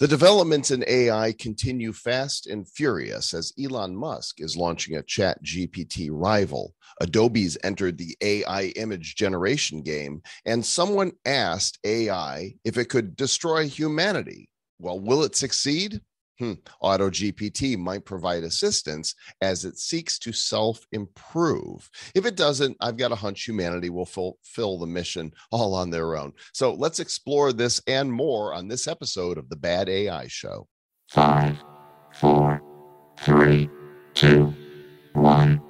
The developments in AI continue fast and furious as Elon Musk is launching a chat GPT rival. Adobe's entered the AI image generation game, and someone asked AI if it could destroy humanity. Well, will it succeed? Hmm. AutoGPT might provide assistance as it seeks to self improve. If it doesn't, I've got a hunch humanity will fulfill the mission all on their own. So let's explore this and more on this episode of the Bad AI Show. Five, four, three, two, one,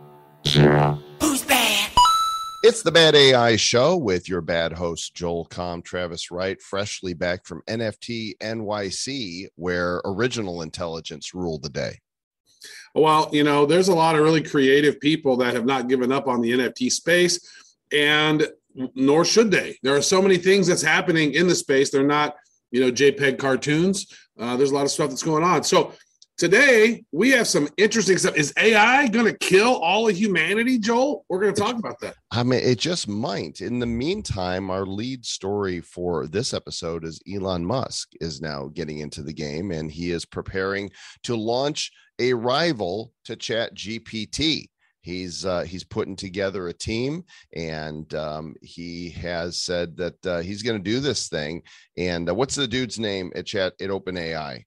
zero. It's the Bad AI Show with your bad host, Joel Comm, Travis Wright, freshly back from NFT NYC, where original intelligence ruled the day. Well, you know, there's a lot of really creative people that have not given up on the NFT space, and nor should they. There are so many things that's happening in the space. They're not, you know, JPEG cartoons. Uh, there's a lot of stuff that's going on. So, Today, we have some interesting stuff. Is AI going to kill all of humanity, Joel? We're going to talk about that. I mean, it just might. In the meantime, our lead story for this episode is Elon Musk is now getting into the game and he is preparing to launch a rival to Chat GPT. He's uh, he's putting together a team, and um, he has said that uh, he's going to do this thing. And uh, what's the dude's name at Chat at OpenAI?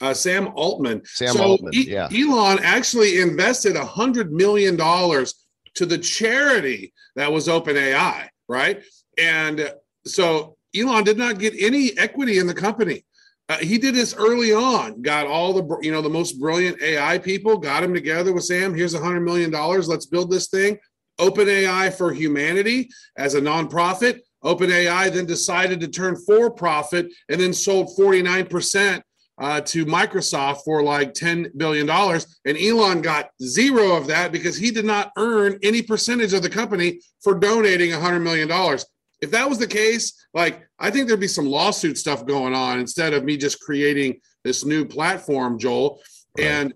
Uh, Sam Altman. Sam so Altman, e- yeah. Elon actually invested a hundred million dollars to the charity that was OpenAI, right? And so Elon did not get any equity in the company. Uh, he did this early on. Got all the you know the most brilliant AI people. Got them together with Sam. Here's a hundred million dollars. Let's build this thing. OpenAI for Humanity as a nonprofit. OpenAI then decided to turn for profit and then sold 49% uh, to Microsoft for like $10 billion. And Elon got zero of that because he did not earn any percentage of the company for donating $100 million. If that was the case, like I think there'd be some lawsuit stuff going on instead of me just creating this new platform, Joel. Right. And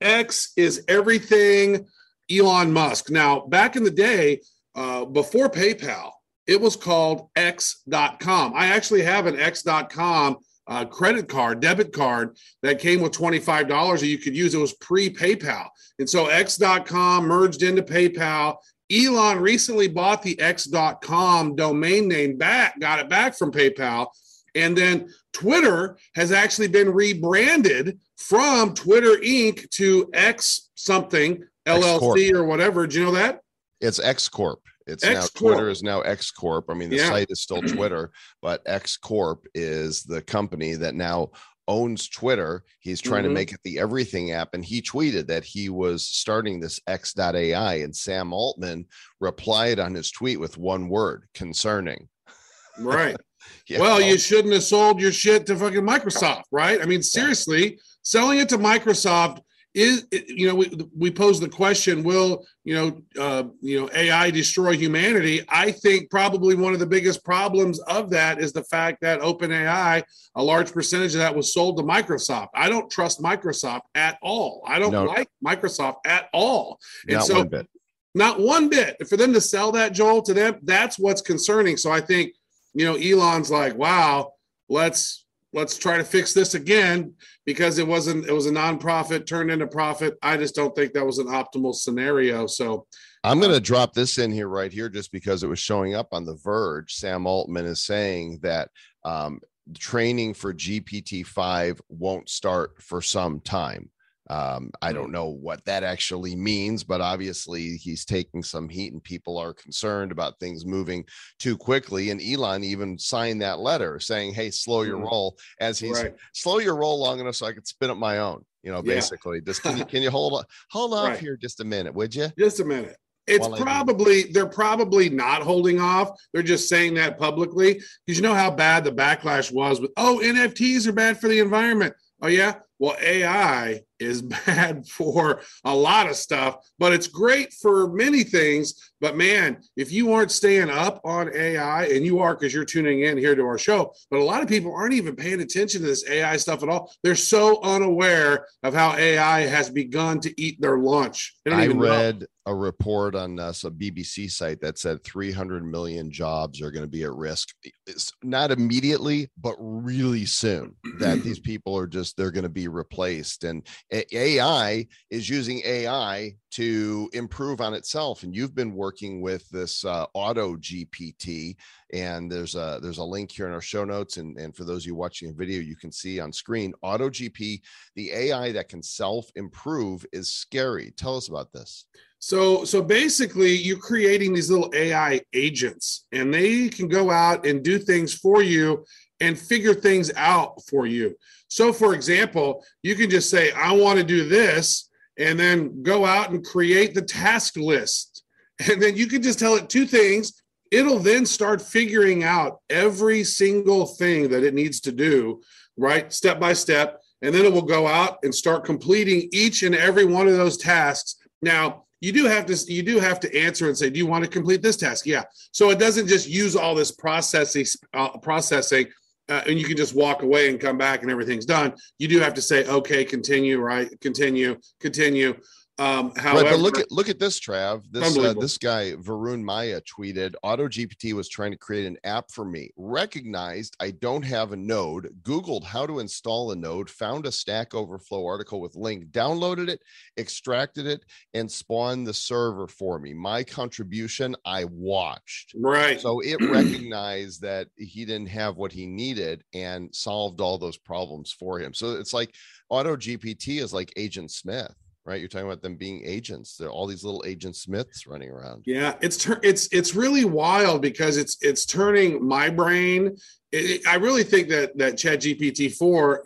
X is everything Elon Musk. Now, back in the day, uh, before PayPal, it was called X.com. I actually have an X.com uh, credit card, debit card that came with $25 that you could use. It was pre PayPal. And so X.com merged into PayPal. Elon recently bought the X.com domain name back, got it back from PayPal. And then Twitter has actually been rebranded from Twitter Inc. to X something LLC X-Corp. or whatever. Do you know that? It's X Corp. It's X-Corp. now Twitter is now X Corp. I mean, the yeah. site is still Twitter, but X Corp is the company that now owns Twitter. He's trying mm-hmm. to make it the everything app. And he tweeted that he was starting this X.AI. And Sam Altman replied on his tweet with one word concerning. Right. yeah. Well, you shouldn't have sold your shit to fucking Microsoft, right? I mean, seriously, selling it to Microsoft is you know we, we pose the question will you know uh, you know ai destroy humanity? I think probably one of the biggest problems of that is the fact that openai a large percentage of that was sold to microsoft. I don't trust microsoft at all. I don't no. like microsoft at all. And not so one bit. not one bit. For them to sell that joel to them that's what's concerning. So i think you know elon's like wow let's let's try to fix this again because it wasn't it was a nonprofit turned into profit. I just don't think that was an optimal scenario. So i'm going to drop this in here right here just because it was showing up on the verge. Sam altman is saying that um, training for gpt-5 won't start for some time um, I don't know what that actually means, but obviously he's taking some heat and people are concerned about things moving too quickly. And Elon even signed that letter saying, Hey, slow your mm-hmm. roll as he's right. slow your roll long enough so I could spin up my own, you know, basically yeah. just can you, can you hold on, hold off right. here just a minute, would you? Just a minute. It's While probably they're probably not holding off. They're just saying that publicly because you know how bad the backlash was with oh NFTs are bad for the environment. Oh yeah, well AI is bad for a lot of stuff, but it's great for many things. But man, if you aren't staying up on AI, and you are because you're tuning in here to our show, but a lot of people aren't even paying attention to this AI stuff at all. They're so unaware of how AI has begun to eat their lunch. I even know. read a report on uh, some BBC site that said 300 million jobs are going to be at risk. It's not immediately, but really soon. That these people are just they're going to be replaced, and A- AI is using AI to improve on itself. And you've been working with this uh, Auto GPT, and there's a there's a link here in our show notes, and and for those of you watching a video, you can see on screen Auto GP, the AI that can self improve is scary. Tell us about this. So, so basically, you're creating these little AI agents, and they can go out and do things for you and figure things out for you. So, for example, you can just say, "I want to do this," and then go out and create the task list, and then you can just tell it two things. It'll then start figuring out every single thing that it needs to do, right, step by step, and then it will go out and start completing each and every one of those tasks. Now, you do have to you do have to answer and say do you want to complete this task yeah so it doesn't just use all this processing uh, processing uh, and you can just walk away and come back and everything's done. You do have to say okay continue right? Continue continue um however right, but look at look at this, Trav. This uh, this guy Varun Mayya tweeted, Auto GPT was trying to create an app for me. Recognized I don't have a node, Googled how to install a node, found a Stack Overflow article with link, downloaded it, extracted it, and spawned the server for me. My contribution, I watched. right So it recognized that he didn't have what he needed and solved all those problems for him. So it's like Auto GPT is like Agent Smith, right? You're talking about them being agents. There are all these little Agent Smiths running around. Yeah, it's it's it's really wild because it's it's turning my brain. It, it- I really think that that Chat GPT four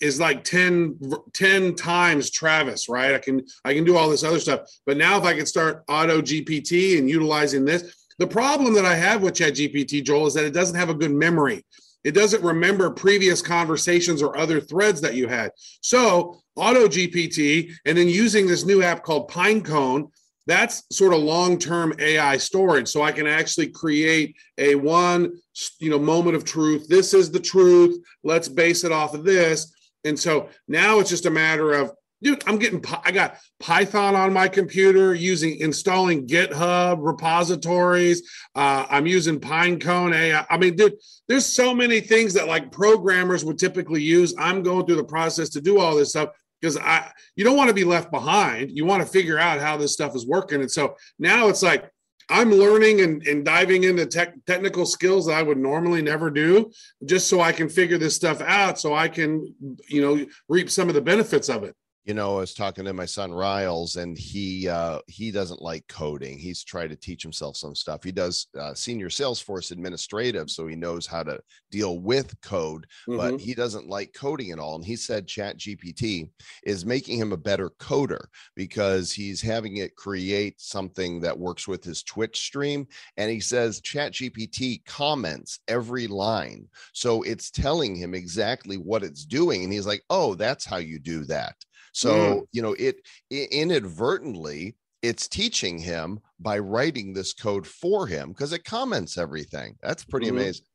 is like 10, 10 times Travis, right? I can I can do all this other stuff, but now if I can start Auto GPT and utilizing this, the problem that I have with Chat GPT, Joel, is that it doesn't have a good memory. It doesn't remember previous conversations or other threads that you had. So Auto GPT, and then using this new app called Pinecone that's sort of long-term AI storage. So I can actually create a one, you know, moment of truth. This is the truth. Let's base it off of this. And so now it's just a matter of, dude, I'm getting, I got Python on my computer using installing GitHub repositories. Uh, I'm using Pinecone AI. I mean, dude, there's so many things that like programmers would typically use. I'm going through the process to do all this stuff because I you don't want to be left behind. You want to figure out how this stuff is working. And so now it's like I'm learning and, and diving into tech, technical skills that I would normally never do, just so I can figure this stuff out, so I can you know reap some of the benefits of it. You know, I was talking to my son Riles, and he uh, he doesn't like coding. He's tried to teach himself some stuff. He does uh, senior Salesforce administrative, so he knows how to deal with code, but Mhm. he doesn't like coding at all. And he said Chat GPT is making him a better coder because he's having it create something that works with his Twitch stream. And he says Chat GPT comments every line, so it's telling him exactly what it's doing. And he's like, "Oh, that's how you do that." So, Mm. you know, it inadvertently it's teaching him by writing this code for him because it comments everything. That's pretty Mhm. amazing.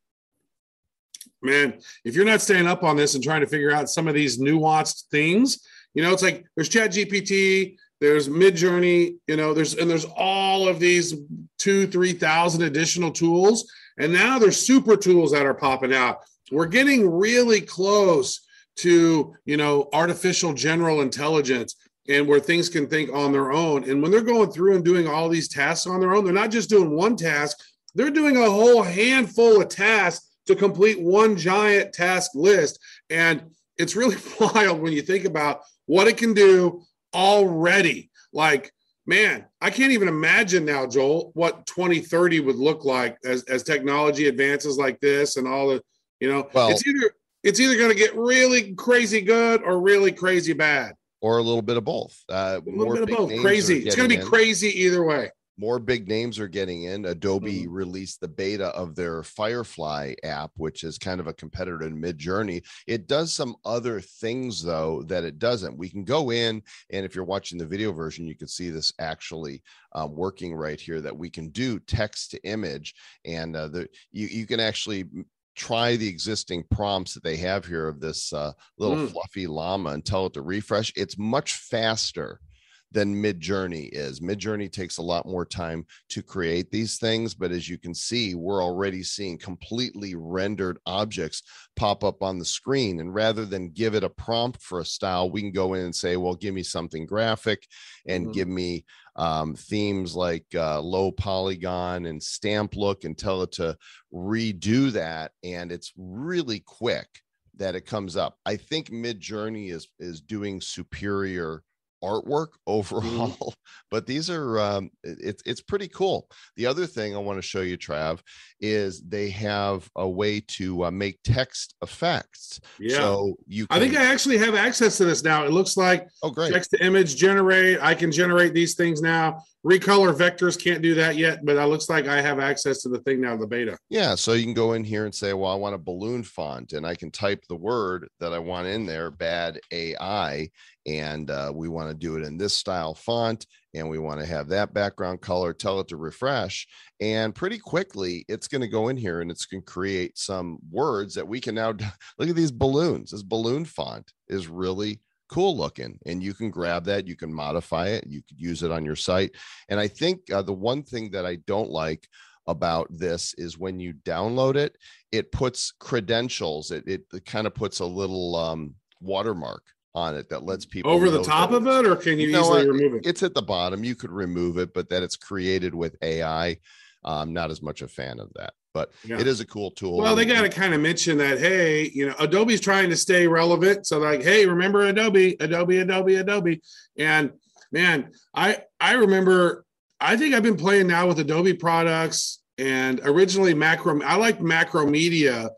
man, if you're not staying up on this and trying to figure out some of these nuanced things, you know, it's like there's Chat GPT, there's Mid Journey, you know, there's and there's all of these two, three thousand additional tools, and now there's super tools that are popping out. We're getting really close to you know artificial general intelligence and where things can think on their own. And when they're going through and doing all these tasks on their own, they're not just doing one task, they're doing a whole handful of tasks to complete one giant task list. And it's really wild when you think about what it can do already. Like, man, I can't even imagine now, Joel, what 2030 would look like as, as technology advances like this and all the, you know, Well- it's either it's either going to get really crazy good or really crazy bad. Or a little bit of both. Uh, A little more bit of both. Crazy. It's going to be in. crazy either way. more big names are getting in. Adobe Mhm. released the beta of their Firefly app, which is kind of a competitor to Midjourney. It does some other things though that it doesn't. We can go in, and if you're watching the video version, you can see this actually um, working right here. That we can do text to image, and uh, the you you can actually try the existing prompts that they have here of this uh, little Mm. fluffy llama and tell it to refresh. It's much faster than Midjourney is. Midjourney takes a lot more time to create these things, but as you can see, we're already seeing completely rendered objects pop up on the screen. And rather than give it a prompt for a style, we can go in and say, well, give me something graphic and Mhm. give me um, themes like uh, low polygon and stamp look and tell it to redo that. And it's really quick that it comes up. I think Midjourney is is doing superior artwork overall, but these are um, it's it's pretty cool. The other thing I want to show you, Trav, is they have a way to uh, make text effects. Yeah. So you, I think I actually have access to this now. It looks like oh great, text to image generate. I can generate these things now. Recolor vectors can't do that yet, but it looks like I have access to the thing now, the beta. Yeah, so you can go in here and say, well, I want a balloon font, and I can type the word that I want in there, bad AI, and uh, we want to do it in this style font, and we want to have that background color, tell it to refresh, and pretty quickly it's going to go in here and it's going to create some words that we can now look at these balloons. This balloon font is really cool looking and you can grab that you can modify it you could use it on your site and i think uh, the one thing that i don't like about this is when you download it, it puts credentials. It it, kind of puts a little um, watermark on it that lets people Over the top of it, or can you You easily remove it? It's at the bottom. You could remove it, but that it's created with AI. I'm um, not as much a fan of that, but Yeah. it is a cool tool. Well, they got to kind of mention that, hey, you know, Adobe's trying to stay relevant. So, like, hey, remember Adobe, Adobe, Adobe, Adobe. And man, I I remember. I think I've been playing now with Adobe products, and originally Macro. I liked Macromedia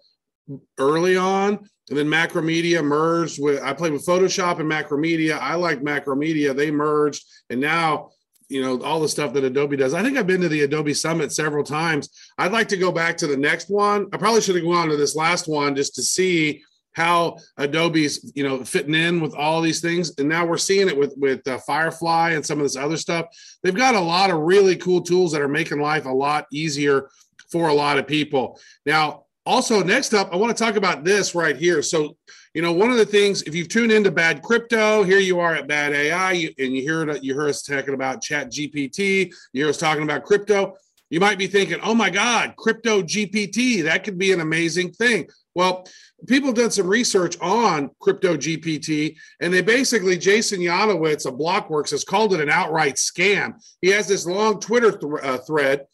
early on, and then Macromedia merged with. I played with Photoshop and Macromedia. I liked Macromedia. They merged, and now you know all the stuff that Adobe does. I think I've been to the Adobe Summit several times. I'd like to go back to the next one. I probably should have gone to this last one just to see how Adobe's you know fitting in with all these things. And now we're seeing it with with uh, Firefly and some of this other stuff. They've got a lot of really cool tools that are making life a lot easier for a lot of people. Now, also next up, I want to talk about this right here. So you know, one of the things, if you've tuned into Bad Crypto, here you are at Bad AI, you, and you hear you hear us talking about Chat GPT, you hear us talking about crypto. You might be thinking, "Oh my God, crypto GPT, that could be an amazing thing." Well, people have done some research on crypto GPT, and they basically, Jason Yanowitz of Blockworks has called it an outright scam. He has this long Twitter th- uh, thread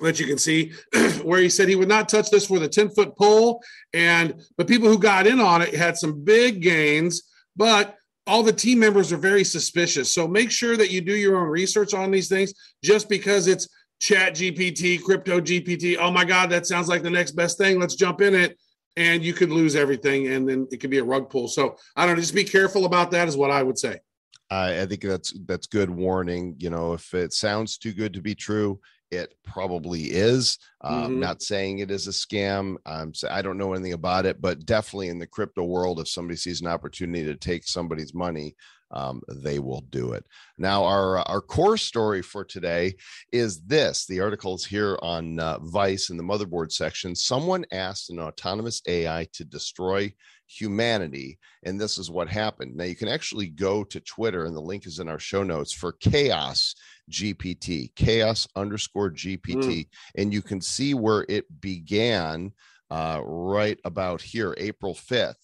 that you can see where he said he would not touch this with a 10 foot pole. And but people who got in on it had some big gains but all the team members are very suspicious. So make sure that you do your own research on these things just because it's chat gpt crypto gpt oh my god that sounds like the next best thing. Let's jump in it. And you could lose everything and then it could be a rug pull. So i don't know just be careful about that is what i would say. I, I think that's that's good warning. You know, if it sounds too good to be true, it probably is. I'm Mhm. not saying it is a scam. Um, so I don't know anything about it, but definitely in the crypto world, if somebody sees an opportunity to take somebody's money, um, they will do it. Now, our our core story for today is this. The article is here on uh, Vice in the motherboard section. Someone asked an autonomous AI to destroy humanity, and this is what happened. Now, you can actually go to Twitter, and the link is in our show notes for chaos GPT, chaos underscore GPT, and you can see where it began uh, right about here, April 5th.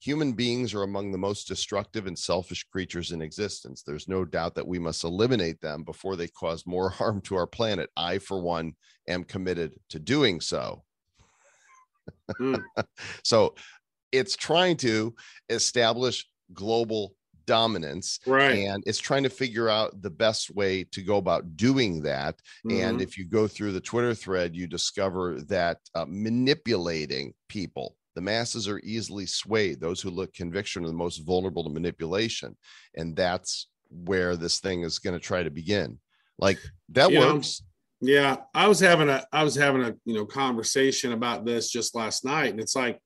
Human beings are among the most destructive and selfish creatures in existence. There's no doubt that we must eliminate them before they cause more harm to our planet. I, for one, am committed to doing so. Hmm. so it's trying to establish global dominance right. and it's trying to figure out the best way to go about doing that. And Mhm. if you go through the twitter thread you discover that uh, manipulating people the masses are easily swayed. Those who look conviction are the most vulnerable to manipulation. And that's where this thing is going to try to begin. Like that You know, works. Yeah, I was having a I was having a you know conversation about this just last night, and it's like,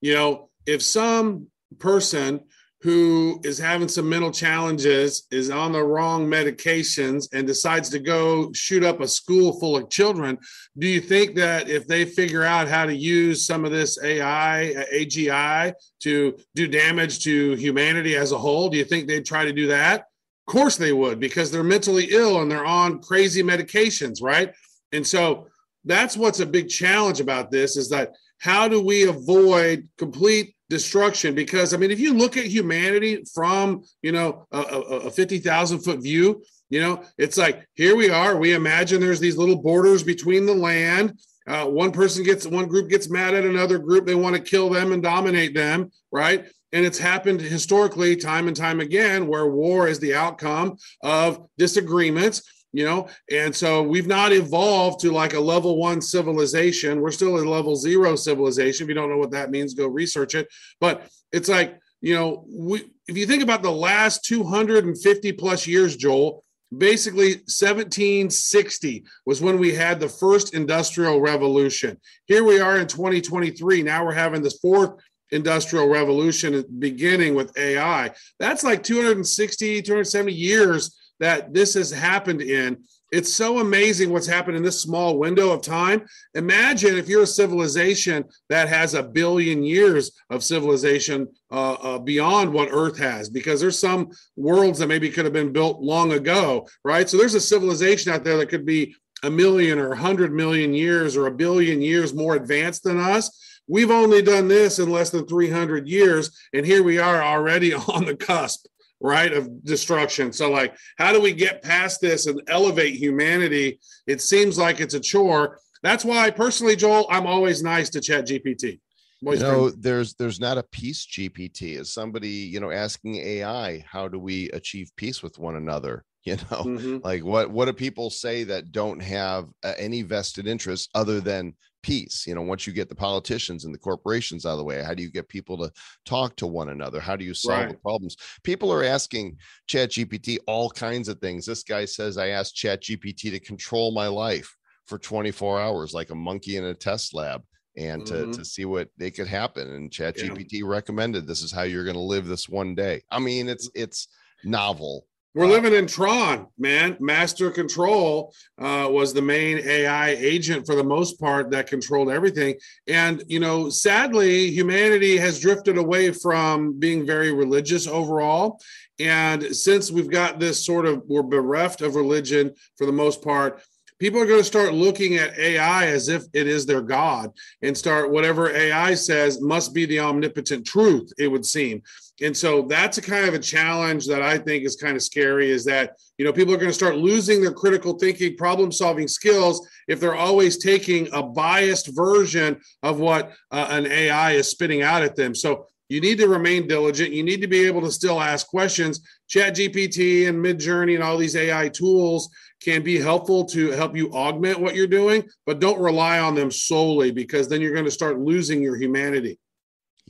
you know, if some person who is having some mental challenges is on the wrong medications and decides to go shoot up a school full of children, do you think that if they figure out how to use some of this AI, AGI to do damage to humanity as a whole, do you think they'd try to do that? Of course they would, because they're mentally ill and they're on crazy medications, right? And so that's what's a big challenge about this is that how do we avoid complete destruction? Because I mean, if you look at humanity from you know a, a, a fifty thousand foot view, you know it's like here we are. We imagine there's these little borders between the land. Uh, one person gets one group gets mad at another group. They want to kill them and dominate them, right? And it's happened historically, time and time again, where war is the outcome of disagreements you know? And so we've not evolved to like a level one civilization. We're still a level zero civilization. If you don't know what that means go research it. But it's like you know we if you think about the last 250 plus years joel basically 1760 was when we had the first industrial revolution. Here we are in 2023 now we're having this fourth industrial revolution beginning with ai that's like 260 270 years that this has happened in. It's so amazing what's happened in this small window of time. Imagine if you're a civilization that has a billion years of civilization uh, uh, beyond what Earth has, because there's some worlds that maybe could have been built long ago, right? So there's a civilization out there that could be a million or a hundred million years or a billion years more advanced than us. We've only done this in less than 300 years, and here we are already on the cusp right of destruction. So like how do we get past this and elevate humanity? It seems like it's a chore. That's why personally joel i'm always nice to chat gpt you know there's there's not a peace gpt Is somebody you know asking ai how do we achieve peace with one another? You know mm-hmm. like what what do people say that don't have uh, any vested interest other than peace you know once you get the politicians and the corporations out of the way how do you get people to talk to one another? How do you solve right. the problems? People are asking chat gpt all kinds of things. This guy says i asked chat gpt to control my life for 24 hours like a monkey in a test lab and mm-hmm. to, to see what they could happen. And chat gpt yeah. recommended this is how you're going to live this one day. I mean it's it's novel we're living in Tron, man. Master Control uh, was the main AI agent for the most part that controlled everything. And, you know, sadly, humanity has drifted away from being very religious overall. And since we've got this sort of, we're bereft of religion for the most part, people are going to start looking at AI as if it is their God and start whatever AI says must be the omnipotent truth, it would seem. And so that's a kind of a challenge that I think is kind of scary is that, you know, people are going to start losing their critical thinking, problem solving skills if they're always taking a biased version of what uh, an AI is spitting out at them. So you need to remain diligent. You need to be able to still ask questions. Chat GPT and Midjourney and all these AI tools can be helpful to help you augment what you're doing, but don't rely on them solely because then you're going to start losing your humanity.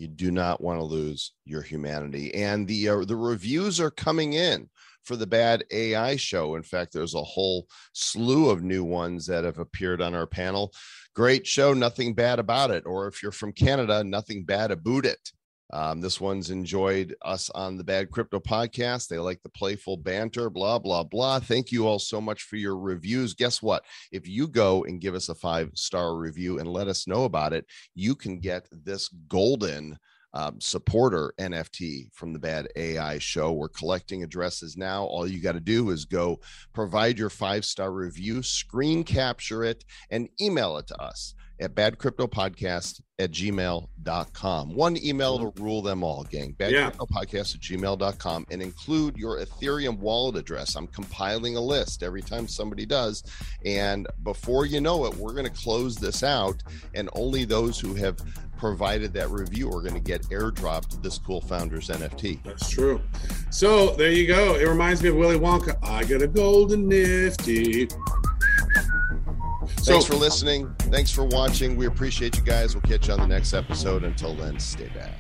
You do not want to lose your humanity. And the uh, the reviews are coming in for the bad AI show. In fact, there's a whole slew of new ones that have appeared on our panel. Great show, nothing bad about it. Or if you're from Canada, nothing bad about it. Um, this one's enjoyed us on the Bad Crypto podcast. They like the playful banter, blah, blah, blah. Thank you all so much for your reviews. Guess what? If you go and give us a five star review and let us know about it, you can get this golden um, supporter NFT from the Bad AI show. We're collecting addresses now. All you got to do is go provide your five star review, screen capture it, and email it to us at badcryptopodcast at gmail.com. One email to rule them all, gang. Badcryptopodcast at gmail.com and include your Ethereum wallet address. I'm compiling a list every time somebody does. And before you know it, we're going to close this out. And only those who have provided that review are going to get airdropped this cool founders NFT. That's true. So there you go. It reminds me of Willy Wonka. I got a golden nifty. Thanks for listening. Thanks for watching. We appreciate you guys. We'll catch you on the next episode. Until then, stay bad.